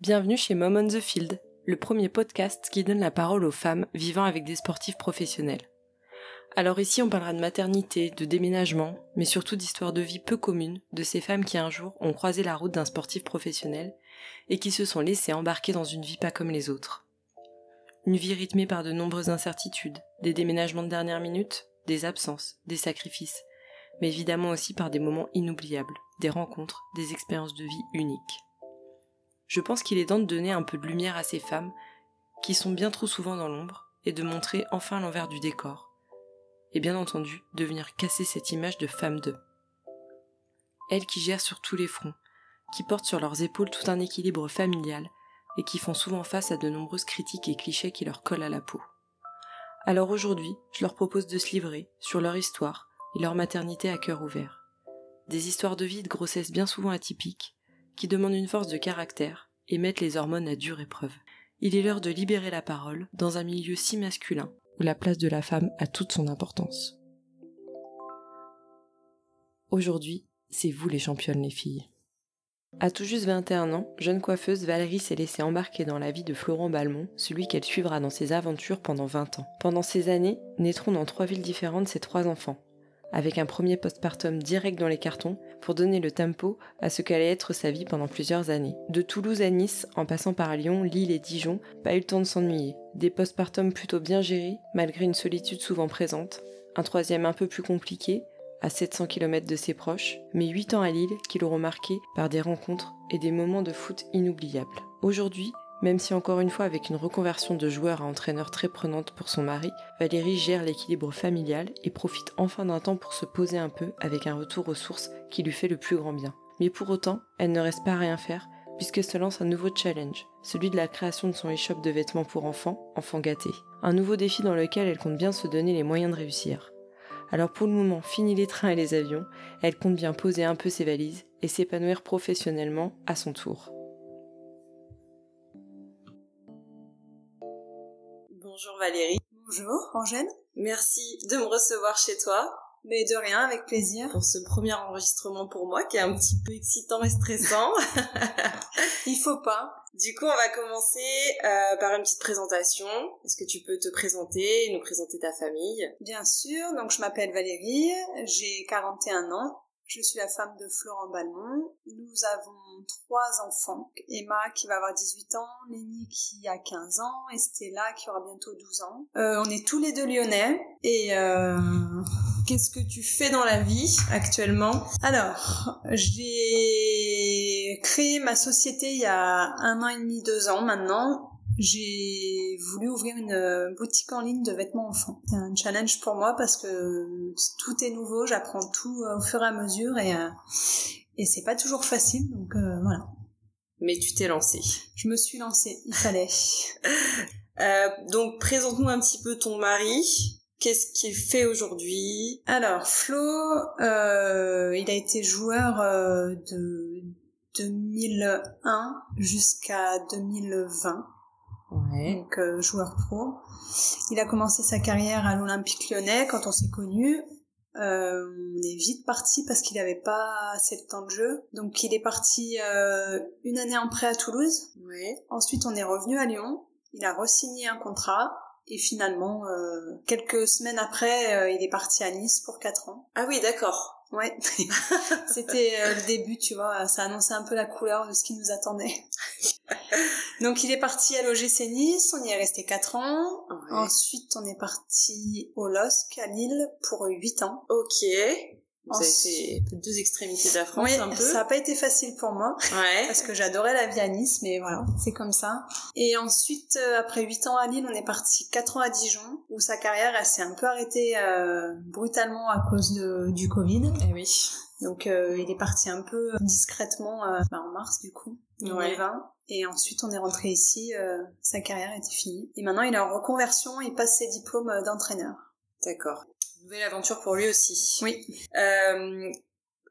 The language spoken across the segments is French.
Bienvenue chez Mom on the Field, le premier podcast qui donne la parole aux femmes vivant avec des sportifs professionnels. Alors ici on parlera de maternité, de déménagement, mais surtout d'histoires de vie peu communes de ces femmes qui un jour ont croisé la route d'un sportif professionnel et qui se sont laissées embarquer dans une vie pas comme les autres. Une vie rythmée par de nombreuses incertitudes, des déménagements de dernière minute, des absences, des sacrifices, mais évidemment aussi par des moments inoubliables, des rencontres, des expériences de vie uniques. Je pense qu'il est temps de donner un peu de lumière à ces femmes qui sont bien trop souvent dans l'ombre et de montrer enfin l'envers du décor. Et bien entendu, de venir casser cette image de femme d'eux. Elles qui gèrent sur tous les fronts, qui portent sur leurs épaules tout un équilibre familial et qui font souvent face à de nombreuses critiques et clichés qui leur collent à la peau. Alors aujourd'hui, je leur propose de se livrer sur leur histoire et leur maternité à cœur ouvert. Des histoires de vie de grossesse bien souvent atypiques, qui demandent une force de caractère et mettent les hormones à dure épreuve. Il est l'heure de libérer la parole dans un milieu si masculin où la place de la femme a toute son importance. Aujourd'hui, c'est vous les championnes les filles. À tout juste 21 ans, jeune coiffeuse, Valérie s'est laissée embarquer dans la vie de Florent Balmont, celui qu'elle suivra dans ses aventures pendant 20 ans. Pendant ces années, naîtront dans trois villes différentes ses trois enfants, avec un premier postpartum direct dans les cartons pour donner le tempo à ce qu'allait être sa vie pendant plusieurs années. De Toulouse à Nice, en passant par Lyon, Lille et Dijon, pas eu le temps de s'ennuyer. Des postpartums plutôt bien gérés, malgré une solitude souvent présente. Un troisième un peu plus compliqué, à 700 km de ses proches, mais 8 ans à Lille qui l'auront marqué par des rencontres et des moments de foot inoubliables. Aujourd'hui, même si encore une fois avec une reconversion de joueur à entraîneur très prenante pour son mari, Valérie gère l'équilibre familial et profite enfin d'un temps pour se poser un peu avec un retour aux sources qui lui fait le plus grand bien. Mais pour autant, elle ne reste pas à rien faire puisque se lance un nouveau challenge, celui de la création de son échoppe de vêtements pour enfants, enfants gâtés. Un nouveau défi dans lequel elle compte bien se donner les moyens de réussir. Alors pour le moment, fini les trains et les avions, elle compte bien poser un peu ses valises et s'épanouir professionnellement à son tour. Bonjour Valérie. Bonjour Angèle. Merci de me recevoir chez toi. Mais de rien, avec plaisir. Pour ce premier enregistrement pour moi qui est un petit peu excitant et stressant. Il faut pas. Du coup, on va commencer euh, par une petite présentation. Est-ce que tu peux te présenter et nous présenter ta famille? Bien sûr, donc je m'appelle Valérie, j'ai 41 ans, je suis la femme de Florent Balmont. Nous avons trois enfants. Emma qui va avoir 18 ans, Lénie qui a 15 ans et Stella qui aura bientôt 12 ans. Euh, on est tous les deux lyonnais et euh, qu'est-ce que tu fais dans la vie actuellement? Alors, j'ai créé ma société il y a un an et demi, deux ans maintenant j'ai voulu ouvrir une boutique en ligne de vêtements enfants. C'est un challenge pour moi parce que tout est nouveau, j'apprends tout euh, au fur et à mesure et, euh, et c'est pas toujours facile, donc euh, voilà. Mais tu t'es lancée. Je me suis lancée, il fallait. donc présente-nous un petit peu ton mari. Qu'est-ce qu'il fait aujourd'hui? Alors Flo, euh, il a été joueur de 2001 jusqu'à 2020 donc euh, joueur pro. Il a commencé sa carrière à l'Olympique lyonnais quand on s'est connus. Euh, on est vite parti parce qu'il n'avait pas assez de temps de jeu. Donc il est parti euh, une année en prêt à Toulouse. Ouais. Ensuite on est revenu à Lyon. Il a re-signé un contrat. Et finalement, quelques semaines après, il est parti à Nice pour 4 ans. Ah oui, d'accord. Ouais, c'était euh, le début, tu vois, ça annonçait un peu la couleur de ce qui nous attendait. Donc il est parti à l'OGC Nice, on y est resté 4 ans. Ensuite on est parti au LOSC à Lille pour 8 ans. Ok. Vous avez fait deux extrémités de la France oui, un peu. ça n'a pas été facile pour moi. Ouais. Parce que j'adorais la vie à Nice, mais voilà, c'est comme ça. Et ensuite, euh, après 8 ans à Lille, on est parti 4 ans à Dijon, où sa carrière, elle s'est un peu arrêtée euh, brutalement à cause de, du Covid. Eh oui. Donc euh, il est parti un peu discrètement euh, bah, en mars du coup, 2020. Et ensuite on est rentré ici, euh, sa carrière était finie. Et maintenant il est en reconversion, il passe ses diplômes d'entraîneur. D'accord. Nouvelle aventure pour lui aussi. Oui. Euh,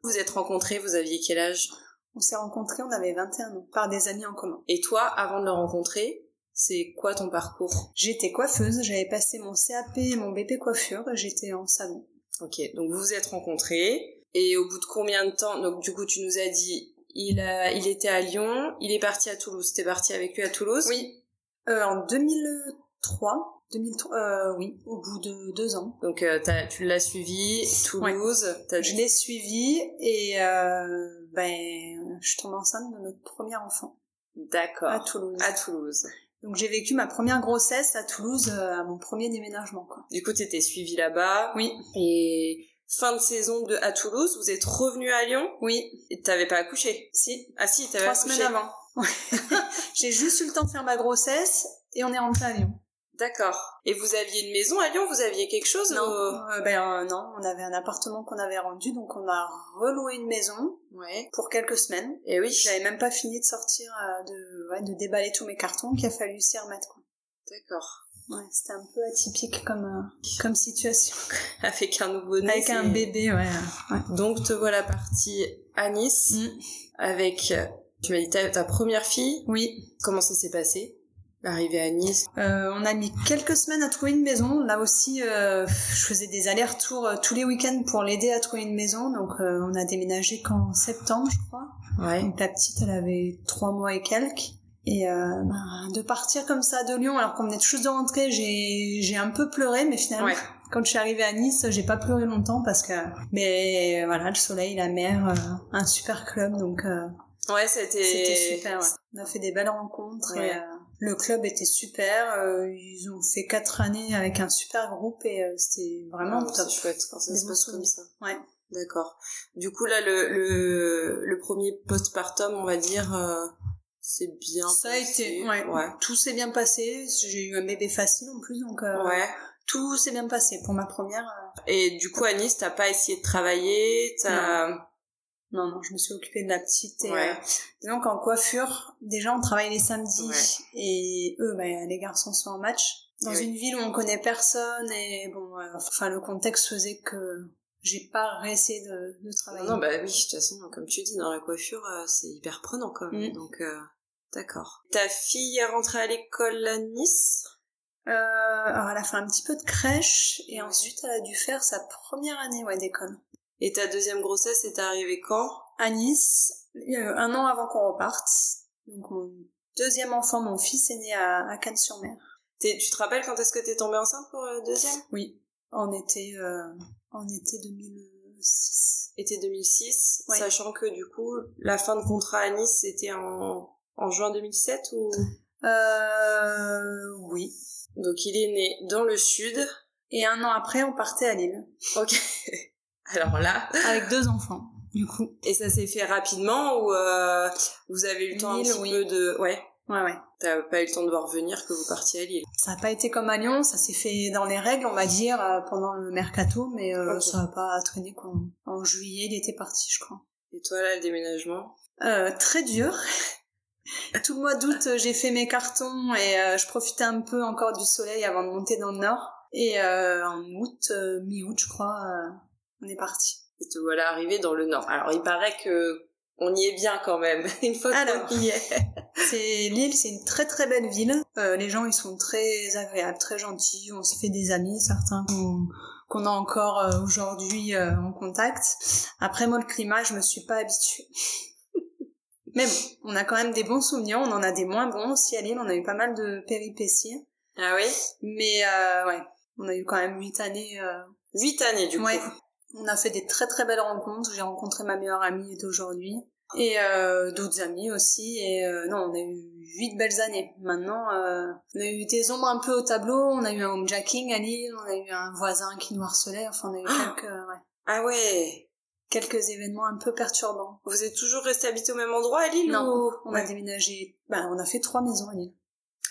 vous êtes rencontrés, vous aviez quel âge? On s'est rencontrés, on avait 21 ans, par des amis en commun. Et toi, avant de le rencontrer, c'est quoi ton parcours? J'étais coiffeuse, j'avais passé mon CAP et mon BP coiffure, j'étais en salon. Ok, donc vous vous êtes rencontrés, et au bout de combien de temps Donc du coup, tu nous as dit il, a, il était à Lyon, il est parti à Toulouse. T'es parti avec lui à Toulouse? Oui. Euh, en 2003. 2003, euh, oui, au bout de deux ans. Donc euh, tu l'as suivi, Toulouse. Je l'ai suivi et euh, ben, je suis tombée enceinte de notre premier enfant. D'accord. À Toulouse. À Toulouse. Donc j'ai vécu ma première grossesse à Toulouse à mon premier déménagement. Quoi. Du coup, t'étais suivie là-bas. Oui. Et fin de saison de à Toulouse, vous êtes revenu à Lyon Oui. Et t'avais pas accouché Si. Ah si, t'avais Trois semaines avant. j'ai juste eu le temps de faire ma grossesse et on est rentré à Lyon. D'accord. Et vous aviez une maison à Lyon Vous aviez quelque chose Non, euh, ben euh, non, on avait un appartement qu'on avait rendu, donc on a reloué une maison ouais. pour quelques semaines. Et oui. J'avais même pas fini de sortir, euh, de, ouais, de déballer tous mes cartons, qu'il a fallu s'y remettre. Quoi. D'accord. Ouais, c'était un peu atypique comme, comme situation. Avec un nouveau-né. Avec un bébé, ouais, ouais, Donc te voilà partie à Nice mm. avec, tu m'as dit ta, ta première fille. Oui. Comment ça s'est passé? Arrivé à Nice. Euh, on a mis quelques semaines à trouver une maison. Là aussi, euh, je faisais des allers-retours euh, tous les week-ends pour l'aider à trouver une maison. Donc, euh, on a déménagé qu'en septembre, je crois. Ouais. Donc, la petite, elle avait trois mois et quelques. Et euh, ben, de partir comme ça de Lyon, alors qu'on venait tout juste de rentrer, j'ai j'ai un peu pleuré, mais finalement, Ouais. quand je suis arrivée à Nice, j'ai pas pleuré longtemps parce que, mais voilà, le soleil, la mer, un super club, donc euh, Ouais, c'était. c'était super. Ouais. On a fait des belles rencontres Ouais. et euh, le club était super. euh, ils ont fait quatre années avec un super groupe et euh, c'était vraiment Ah, top. C'est chouette quand ça Des se passe comme ça. Ouais. D'accord. Du coup, là, le, le, le premier postpartum, on va dire, euh, c'est bien Ça a passé. été, ouais. Ouais. Tout s'est bien passé. J'ai eu un bébé facile en plus, donc euh, Ouais. tout s'est bien passé pour ma première. euh, Et du coup, à Nice, t'as pas essayé de travailler, t'as... Non, non, je me suis occupée de la petite. Et, Ouais. euh, disons qu'en coiffure, déjà on travaille les samedis Ouais. et eux, ben, les garçons sont en match. Dans Et oui. une ville où on connaît personne et bon, euh, enfin le contexte faisait que j'ai pas réessayé de, de travailler. Non, bah oui, de toute façon, comme tu dis, dans la coiffure, euh, c'est hyper prenant quand même. Mm. Donc, euh, d'accord. Ta fille est rentrée à l'école à Nice? Euh, alors elle a fait un petit peu de crèche et ensuite elle a dû faire sa première année ouais, d'école. Et ta deuxième grossesse est arrivée quand? À Nice, euh, un an avant qu'on reparte. Donc mon deuxième enfant, mon fils, est né à, à Cannes-sur-Mer. Tu te rappelles quand est-ce que t'es tombée enceinte pour le deuxième? Oui, en été, euh, en été 2006. Été 2006, Ouais. sachant que du coup, la fin de contrat à Nice, c'était en, en juin 2007 ou... Euh, oui. Donc il est né dans le sud. Et un an après, on partait à Lille. Ok. Alors là, Avec deux enfants, du coup. et ça s'est fait rapidement ou euh, vous avez eu le temps Lille, un petit oui. peu de... Ouais, Ouais, ouais. t'as pas eu le temps de voir venir que vous partiez à Lille. Ça n'a pas été comme à Lyon, ça s'est fait dans les règles, on va dire, euh, pendant le mercato, mais euh, ça n'a pas traîné quoi. En juillet, il était parti, je crois. Et toi là, le déménagement? Euh, très dur. Tout le mois d'août, euh, j'ai fait mes cartons et euh, je profitais un peu encore du soleil avant de monter dans le nord. Et euh, en août, euh, mi-août, je crois, euh, on est parti. Et te voilà arrivé dans le nord. Alors il paraît que on y est bien quand même, une fois qu'on y est. C'est Lille, c'est une très très belle ville. Euh, les gens, ils sont très agréables, très gentils. On s'est fait des amis, certains qu'on a encore euh, aujourd'hui euh, en contact. Après moi, le climat, je me suis pas habituée. Mais bon, on a quand même des bons souvenirs. On en a des moins bons aussi à Lille. On a eu pas mal de péripéties. Ah oui? Mais euh, ouais, on a eu quand même huit années. euh, Huit années du coup. On a fait des très très belles rencontres. J'ai rencontré ma meilleure amie d'aujourd'hui et euh, d'autres amis aussi. Et euh, non, on a eu huit belles années. Maintenant, euh, on a eu des ombres un peu au tableau. On a eu un homejacking à Lille. On a eu un voisin qui nous harcelait. Enfin, on a eu quelques, ouais, Ah ouais quelques événements un peu perturbants. Vous êtes toujours resté habité au même endroit à Lille Non, ou... on a déménagé. Ben, on a fait trois maisons à Lille.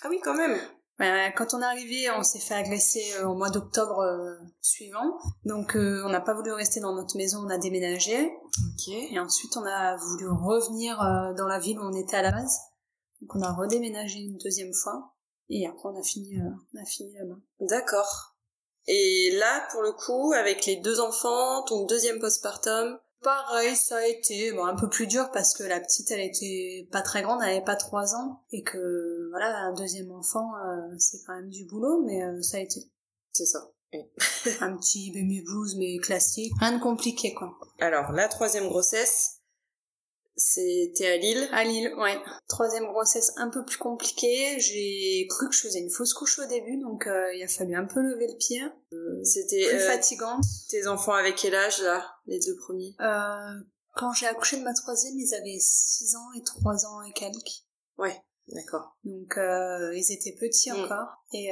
Ah oui quand même quand on est arrivé, on s'est fait agresser euh, au mois d'octobre euh, suivant. Donc, euh, on n'a pas voulu rester dans notre maison, on a déménagé. Ok. Et ensuite, on a voulu revenir euh, dans la ville où on était à la base. Donc, on a redéménagé une deuxième fois. Et après, on a fini, euh, on a fini là-bas. D'accord. Et là, pour le coup, avec les deux enfants, ton deuxième postpartum, Pareil, ça a été bon, un peu plus dur parce que la petite, elle était pas très grande, elle avait pas trois ans. Et que, voilà, un deuxième enfant, euh, c'est quand même du boulot, mais euh, ça a été c'est ça. un petit baby blues, mais classique. Rien de compliqué, quoi. Alors, la troisième grossesse, C'était à Lille À Lille, ouais. Troisième grossesse un peu plus compliquée. J'ai cru que je faisais une fausse couche au début, donc euh, il a fallu un peu lever le pied. Euh, C'était Plus euh, fatigante. tes enfants avec quel âge là, les deux premiers? Quand j'ai accouché de ma troisième, ils avaient 6 ans et 3 ans et quelques. Ouais, d'accord. Donc ils étaient petits Mm. encore. Et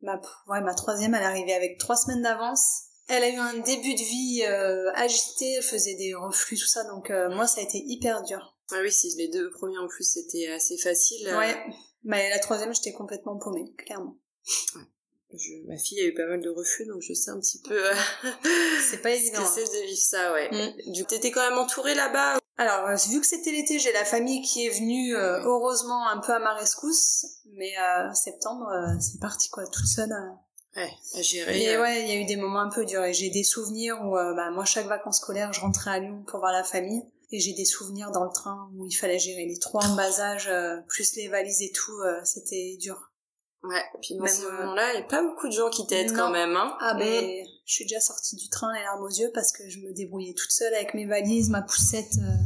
ma, ouais, ma troisième, elle arrivait avec 3 semaines d'avance. Elle a eu un début de vie euh, agité, elle faisait des reflux, tout ça. Donc euh, moi, ça a été hyper dur. Ah oui, si les deux premiers en plus c'était assez facile. euh, Ouais. Mais la troisième, j'étais complètement paumée, clairement. je- ma fille a eu pas mal de reflux, donc je sais un petit peu euh, C'est pas ce évident. que hein. c'est de vivre ça, ouais. Mm. Du coup, t'étais quand même entourée là-bas Alors, euh, vu que c'était l'été, j'ai la famille qui est venue, euh, heureusement, un peu à ma rescousse. Mais euh, septembre, euh, c'est parti, quoi, toute seule. Ouais, à gérer. Et euh, ouais, il y a eu des moments un peu durs. Et j'ai des souvenirs où, euh, bah, moi, chaque vacances scolaires, je rentrais à Lyon pour voir la famille. Et j'ai des souvenirs dans le train où il fallait gérer les trois en bas âge, euh, plus les valises et tout. euh, c'était dur. Ouais, et puis dans Même, ces euh, moments-là, il n'y a pas beaucoup de gens qui t'aident quand même, hein. Ah, Mm. ben, je suis déjà sortie du train les larmes aux yeux parce que je me débrouillais toute seule avec mes valises, ma poussette. euh,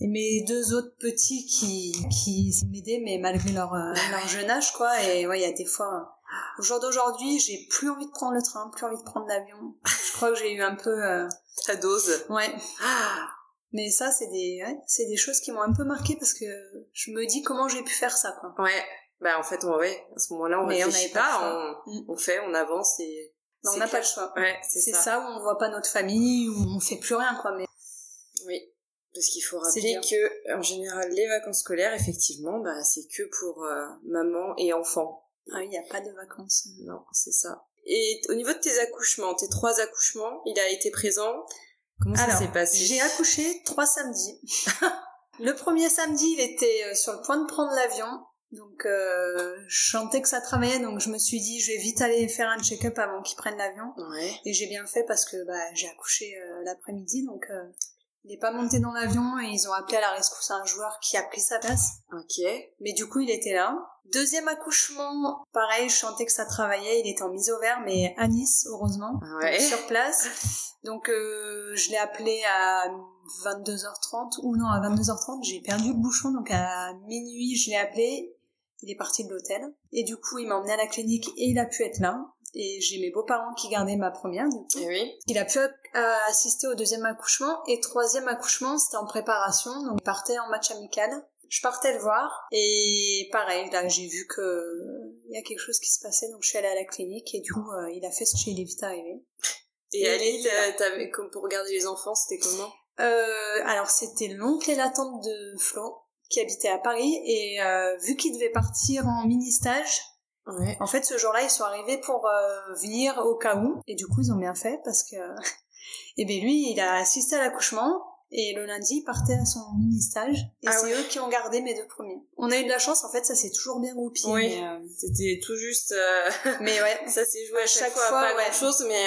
et mes deux autres petits qui, qui m'aidaient, mais malgré leur, leur jeune âge, quoi. Et ouais, il y a des fois, au jour d'aujourd'hui, j'ai plus envie de prendre le train, plus envie de prendre l'avion. Je crois que j'ai eu un peu, euh, Ta dose. ouais. Ah, Mais ça, c'est des, ouais, c'est des choses qui m'ont un peu marqué parce que je me dis comment j'ai pu faire ça, quoi. ouais. Bah en fait, on, ouais, à ce moment-là, on Mais réfléchit pas on, Mm. on fait, on avance et... On n'a pas le choix. Ouais, c'est ça. ça où on voit pas notre famille, où on fait plus rien, quoi. Mais Oui. Parce qu'il faut rappeler que, en général, les vacances scolaires, effectivement, bah, c'est que pour euh, maman et enfant. Ah oui, il n'y a pas de vacances. Non, c'est ça. Et au niveau de tes accouchements, tes trois accouchements, il a été présent. Comment ça s'est passé j'ai accouché trois samedis. le premier samedi, il était euh, sur le point de prendre l'avion. Donc, euh, je sentais que ça travaillait, donc je me suis dit, je vais vite aller faire un check-up avant qu'il prenne l'avion. Ouais. Et j'ai bien fait parce que bah, j'ai accouché euh, l'après-midi, donc euh, il n'est pas monté dans l'avion et ils ont appelé à la rescousse un joueur qui a pris sa place. Ok. Mais du coup, il était là. Deuxième accouchement, pareil, je sentais que ça travaillait. Il était en mise au vert, mais à Nice, heureusement, Ouais. donc sur place. Donc, euh, je l'ai appelé à 22h30, ou non, à 22h30, j'ai perdu le bouchon, donc à minuit, je l'ai appelé. Il est parti de l'hôtel. Et du coup, il m'a emmené à la clinique et il a pu être là. Et j'ai mes beaux-parents qui gardaient ma première, du coup. Et oui. Il a pu assister au deuxième accouchement et troisième accouchement, c'était en préparation, donc il partait en match amical. Je partais le voir et pareil, là j'ai vu que euh, il y a quelque chose qui se passait, donc je suis allée à la clinique et du coup euh, il a fait son il est vite arrivé. Et Et à il Lille, euh, t'avais, comme pour regarder les enfants, c'était comment? Euh, alors c'était l'oncle et la tante de Flo qui habitaient à Paris et euh, vu qu'ils devaient partir en mini stage, Ouais. en fait ce jour-là ils sont arrivés pour euh, venir au cas où et du coup ils ont bien fait parce que et ben lui il a assisté à l'accouchement et le lundi il partait à son mini stage et Ah c'est ouais. eux qui ont gardé mes deux premiers. On a eu de la chance en fait ça s'est toujours bien goupillé. Oui. Euh, C'était tout juste... euh, mais ouais. ça s'est joué à chaque, chaque fois, fois, pas ouais. grand chose, mais...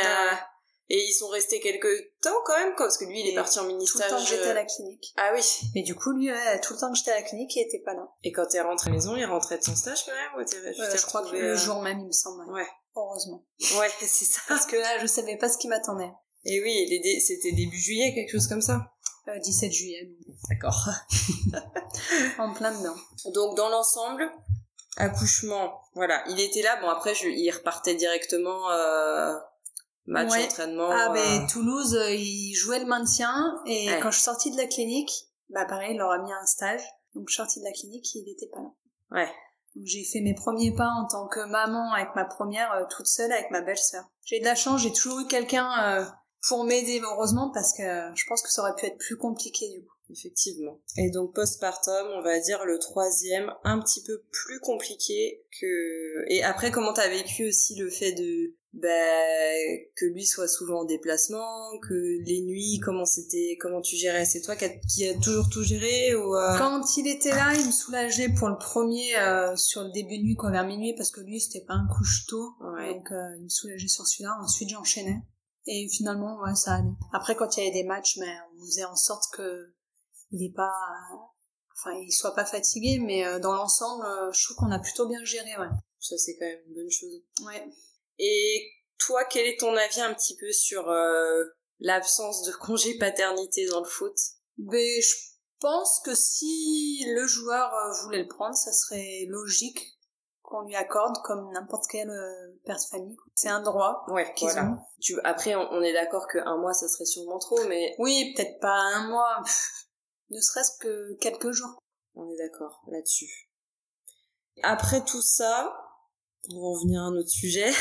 Euh, Et ils sont restés quelques temps quand même, quoi, parce que lui, il est Et parti en Tout le temps que j'étais à euh, la clinique. Ah oui. Mais du coup lui ouais, tout le temps que j'étais à la clinique il était pas là. Et quand t'es rentré à la maison, il rentrait de son stage quand même ou t'es, Euh, je crois que le euh, jour même il me semble. ouais. Heureusement. Ouais, c'est ça. Parce que là je savais pas ce qui m'attendait. Et oui, dé- c'était début juillet, quelque chose comme ça. Euh, 17 juillet. D'accord. En plein dedans. Donc dans l'ensemble, accouchement, voilà, il était là. Bon après, je, il repartait directement euh, match, Ouais. entraînement. Ah euh, ben Toulouse, euh, il jouait le maintien et Ouais. quand je suis sortie de la clinique, bah pareil, il leur a mis un stage. Donc je suis sortie de la clinique, il était pas là. Ouais. Donc j'ai fait mes premiers pas en tant que maman avec ma première euh, toute seule avec ma belle-sœur. J'ai de la chance, j'ai toujours eu quelqu'un euh, pour m'aider heureusement parce que euh, je pense que ça aurait pu être plus compliqué du coup. Effectivement. Et donc postpartum, on va dire le troisième, un petit peu plus compliqué que. Et après, comment t'as vécu aussi le fait de bah, que lui soit souvent en déplacement, que les nuits, comment c'était, comment tu gérais C'est toi qui a, qui a toujours tout géré ou euh, Quand il était là, il me soulageait pour le premier euh, sur le début de nuit, quoi, vers minuit, parce que lui, c'était pas un couche tôt. Ouais. Donc, euh, il me soulageait sur celui-là. Ensuite, j'enchaînais. Et finalement, ouais, ça allait. Après, quand il y avait des matchs, mais on faisait en sorte que il est pas, enfin, il soit pas fatigué, mais dans l'ensemble, je trouve qu'on a plutôt bien géré, ouais. Ça, c'est quand même une bonne chose. Ouais. Et toi, quel est ton avis un petit peu sur euh, l'absence de congé paternité dans le foot? Mais je pense que si le joueur voulait le prendre, ça serait logique qu'on lui accorde comme n'importe quel père de famille. C'est un droit ouais, ont. Tu, après, on, est d'accord qu'un mois, ça serait sûrement trop, mais... Oui, peut-être pas un mois, ne serait-ce que quelques jours. On est d'accord là-dessus. Après tout ça, on va en venir à un autre sujet.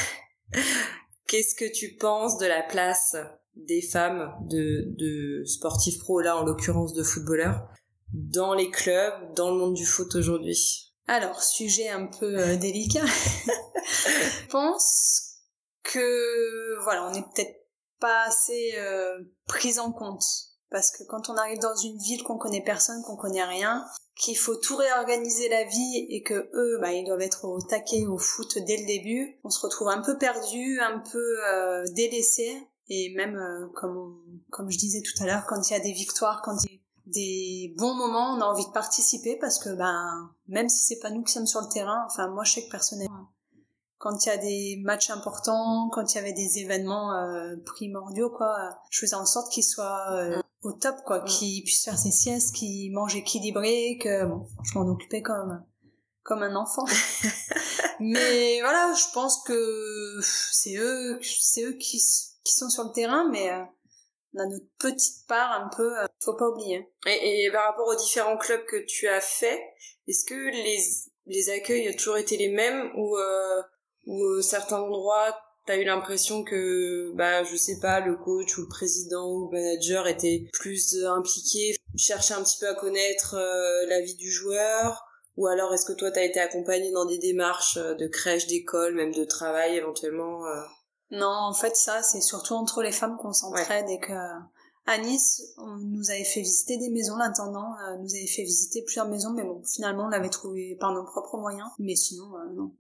Qu'est-ce que tu penses de la place des femmes, de, de sportifs pro, là en l'occurrence de footballeurs, dans les clubs, dans le monde du foot aujourd'hui? Alors, sujet un peu euh, délicat. Je pense que, voilà, on n'est peut-être pas assez euh, prise en compte parce que quand on arrive dans une ville qu'on connaît personne, qu'on connaît rien, qu'il faut tout réorganiser la vie et que eux, bah, ils doivent être au taquet au foot dès le début, on se retrouve un peu perdu, un peu euh, délaissé. Et même, euh, comme, comme je disais tout à l'heure, quand il y a des victoires, quand il y a des bons moments, on a envie de participer parce que, ben, même si c'est pas nous qui sommes sur le terrain, enfin, moi, je sais que personnellement, quand il y a des matchs importants, quand il y avait des événements euh, primordiaux, quoi, je faisais en sorte qu'ils soient au top quoi, qui puisse faire ses siestes, qui mange équilibré, que bon, je m'en occupais comme comme un enfant. mais voilà, je pense que c'est eux, c'est eux qui qui sont sur le terrain, mais euh, on a notre petite part un peu, euh, faut pas oublier. Et, et, par rapport aux différents clubs que tu as fait, est-ce que les les accueils ont toujours été les mêmes ou euh, ou certains endroits T'as eu l'impression que, bah, je sais pas, le coach ou le président ou le manager était plus euh, impliqué, cherchait un petit peu à connaître euh, la vie du joueur, ou alors est-ce que toi t'as été accompagné dans des démarches euh, de crèche, d'école, même de travail éventuellement Non, en fait ça c'est surtout entre les femmes qu'on s'entraide et que à Nice, on nous avait fait visiter des maisons, l'intendant nous avait fait visiter plusieurs maisons, mais bon, finalement on l'avait trouvé par nos propres moyens, mais sinon non.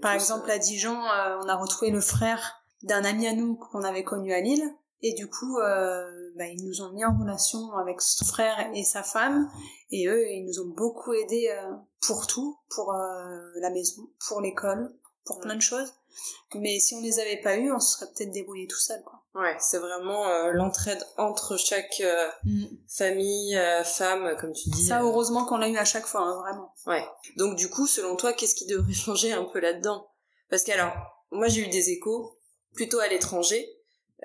Par exemple, à Dijon, euh, on a retrouvé le frère d'un ami à nous qu'on avait connu à Lille. Et du coup, euh, bah, ils nous ont mis en relation avec son frère et sa femme. Et eux, ils nous ont beaucoup aidés euh, pour tout, pour la maison, pour l'école, pour plein de choses. Mais si on les avait pas eu, on se serait peut-être débrouillé tout seul, quoi. Ouais, c'est vraiment euh, l'entraide entre chaque euh, mm. famille, euh, femme, comme tu dis. Ça, heureusement qu'on l'a eu à chaque fois, hein, vraiment. Ouais. Donc du coup, selon toi, qu'est-ce qui devrait changer un peu là-dedans? Parce qu'alors, moi j'ai eu des échos plutôt à l'étranger.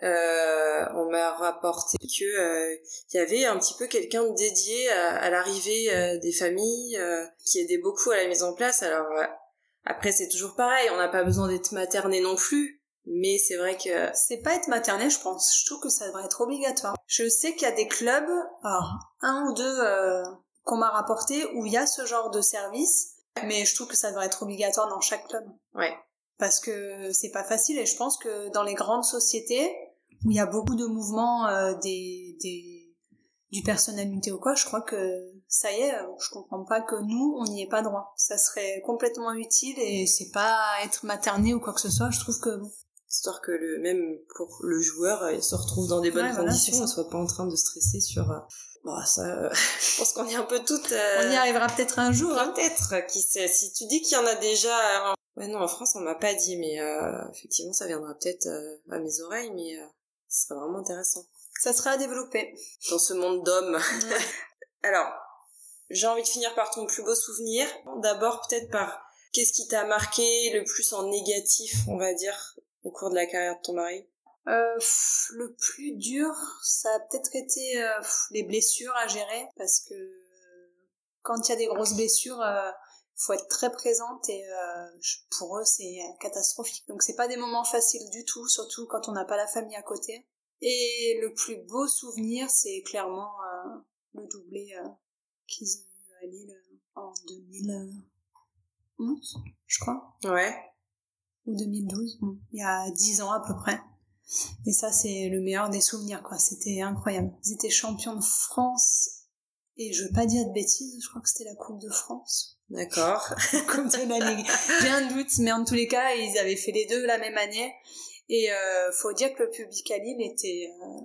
on m'a rapporté que il y avait un petit peu quelqu'un dédié à, à l'arrivée des familles, qui aidait beaucoup à la mise en place. Alors après, c'est toujours pareil, on n'a pas besoin d'être materné non plus, mais c'est vrai que... C'est pas être materné, je pense. Je trouve que ça devrait être obligatoire. Je sais qu'il y a des clubs, alors, un ou deux euh, qu'on m'a rapporté, où il y a ce genre de service, mais je trouve que ça devrait être obligatoire dans chaque club. Ouais. Parce que c'est pas facile, et je pense que dans les grandes sociétés, où il y a beaucoup de mouvements euh, des, des, du personnalité ou quoi, je crois que ça y est, euh, je comprends pas que nous, on n'y ait pas droit. Ça serait complètement utile et c'est pas être materné ou quoi que ce soit, je trouve que Histoire que le, même pour le joueur, il se retrouve dans des bonnes conditions, ne soit pas en train de stresser sur... Euh, bon, ça, je pense qu'on est un peu toutes... Euh, on y arrivera peut-être un jour. Hein. Peut-être, qui sait. Si tu dis qu'il y en a déjà... Ouais, non, en France, on m'a pas dit, mais effectivement, ça viendra peut-être à mes oreilles, mais ce serait vraiment intéressant. Ça sera à développer. Dans ce monde d'hommes. Alors, j'ai envie de finir par ton plus beau souvenir. D'abord, peut-être par qu'est-ce qui t'a marqué le plus en négatif, on va dire, au cours de la carrière de ton mari? Euh, le plus dur, ça a peut-être été euh, les blessures à gérer parce que quand il y a des grosses blessures, euh, faut être très présente et euh, pour eux c'est catastrophique. Donc c'est pas des moments faciles du tout, surtout quand on n'a pas la famille à côté. Et le plus beau souvenir, c'est clairement euh, le doublé euh, qu'ils ont eu à Lille euh, en 2011, je crois. Ouais. Ou 2012, il y a 10 ans à peu près. Et ça, c'est le meilleur des souvenirs, quoi. C'était incroyable. Ils étaient champions de France, et je veux pas dire de bêtises, je crois que c'était la Coupe de France. D'accord. Coupe de la Ligue. J'ai un doute, mais en tous les cas, ils avaient fait les deux la même année. Et euh, faut dire que le public à Lille était euh,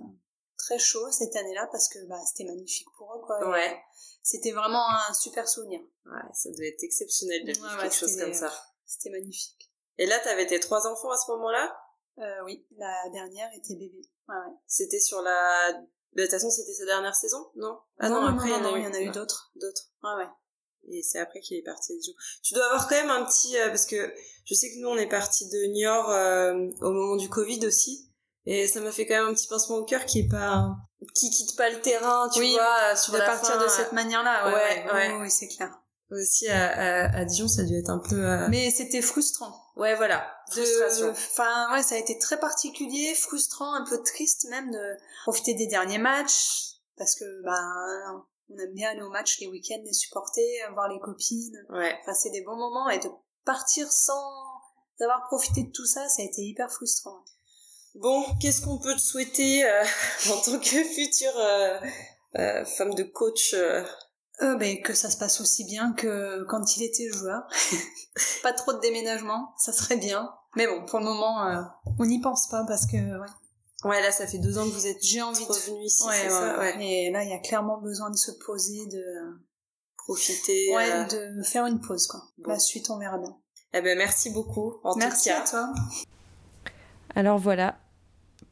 très chaud cette année-là parce que bah, c'était magnifique pour eux. Quoi. Ouais. C'était vraiment un super souvenir. Ouais, ça devait être exceptionnel de vivre quelque chose comme ça. C'était magnifique. Et là, t'avais tes trois enfants à ce moment-là? Euh, Oui, la dernière était bébé. Ouais, ouais. C'était sur la de toute façon, c'était sa dernière saison, non? Ah non, après, il y en a, eu d'autres. D'autres. Ouais, ouais. Et c'est après qu'il est parti à Dijon. Tu dois avoir quand même un petit... Euh, parce que je sais que nous, on est parti de Niort euh, au moment du Covid aussi. Et ça m'a fait quand même un petit pincement au cœur qui est pas... qui quitte pas le terrain, tu vois, sur de la partir de cette manière-là. Ouais, ouais, ouais. Oui, c'est clair. Aussi, à, à, Dijon, ça a dû être un peu... Mais c'était frustrant. Ouais, voilà. Frustration. Enfin, ouais, ça a été très particulier, frustrant, un peu triste même de profiter des derniers matchs. Parce que, ben, on aime bien aller au match les week-ends, les supporter, voir les copines. Ouais. Enfin, c'est des bons moments et de partir sans avoir profité de tout ça, ça a été hyper frustrant. Bon, qu'est-ce qu'on peut te souhaiter euh, en tant que future euh, euh, femme de coach euh, ben, que ça se passe aussi bien que quand il était joueur. pas trop de déménagement, ça serait bien. Mais bon, pour le moment, on n'y pense pas parce que ouais, Ouais, là, ça fait deux ans que vous êtes J'ai envie revenu ici, ouais, c'est ça ouais. Et là, il y a clairement besoin de se poser, de profiter, ouais, euh... de faire une pause, quoi. La suite, on verra bien. Eh ben, merci beaucoup. En merci tout cas. à toi. Alors voilà,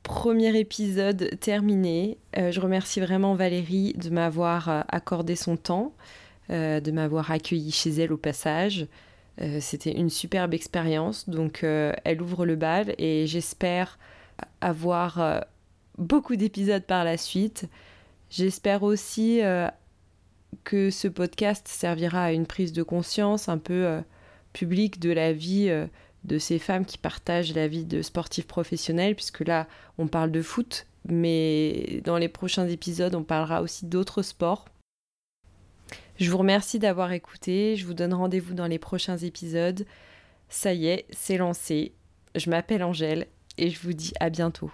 premier épisode terminé. Euh, je remercie vraiment Valérie de m'avoir euh, accordé son temps, euh, de m'avoir accueilli chez elle au passage. Euh, C'était une superbe expérience. Donc, euh, elle ouvre le bal et j'espère avoir euh, beaucoup d'épisodes par la suite. J'espère aussi euh, que ce podcast servira à une prise de conscience un peu euh, publique de la vie de ces femmes qui partagent la vie de sportifs professionnels, puisque là, on parle de foot, mais dans les prochains épisodes, on parlera aussi d'autres sports. Je vous remercie d'avoir écouté, je vous donne rendez-vous dans les prochains épisodes. Ça y est, c'est lancé. Je m'appelle Angèle et je vous dis à bientôt.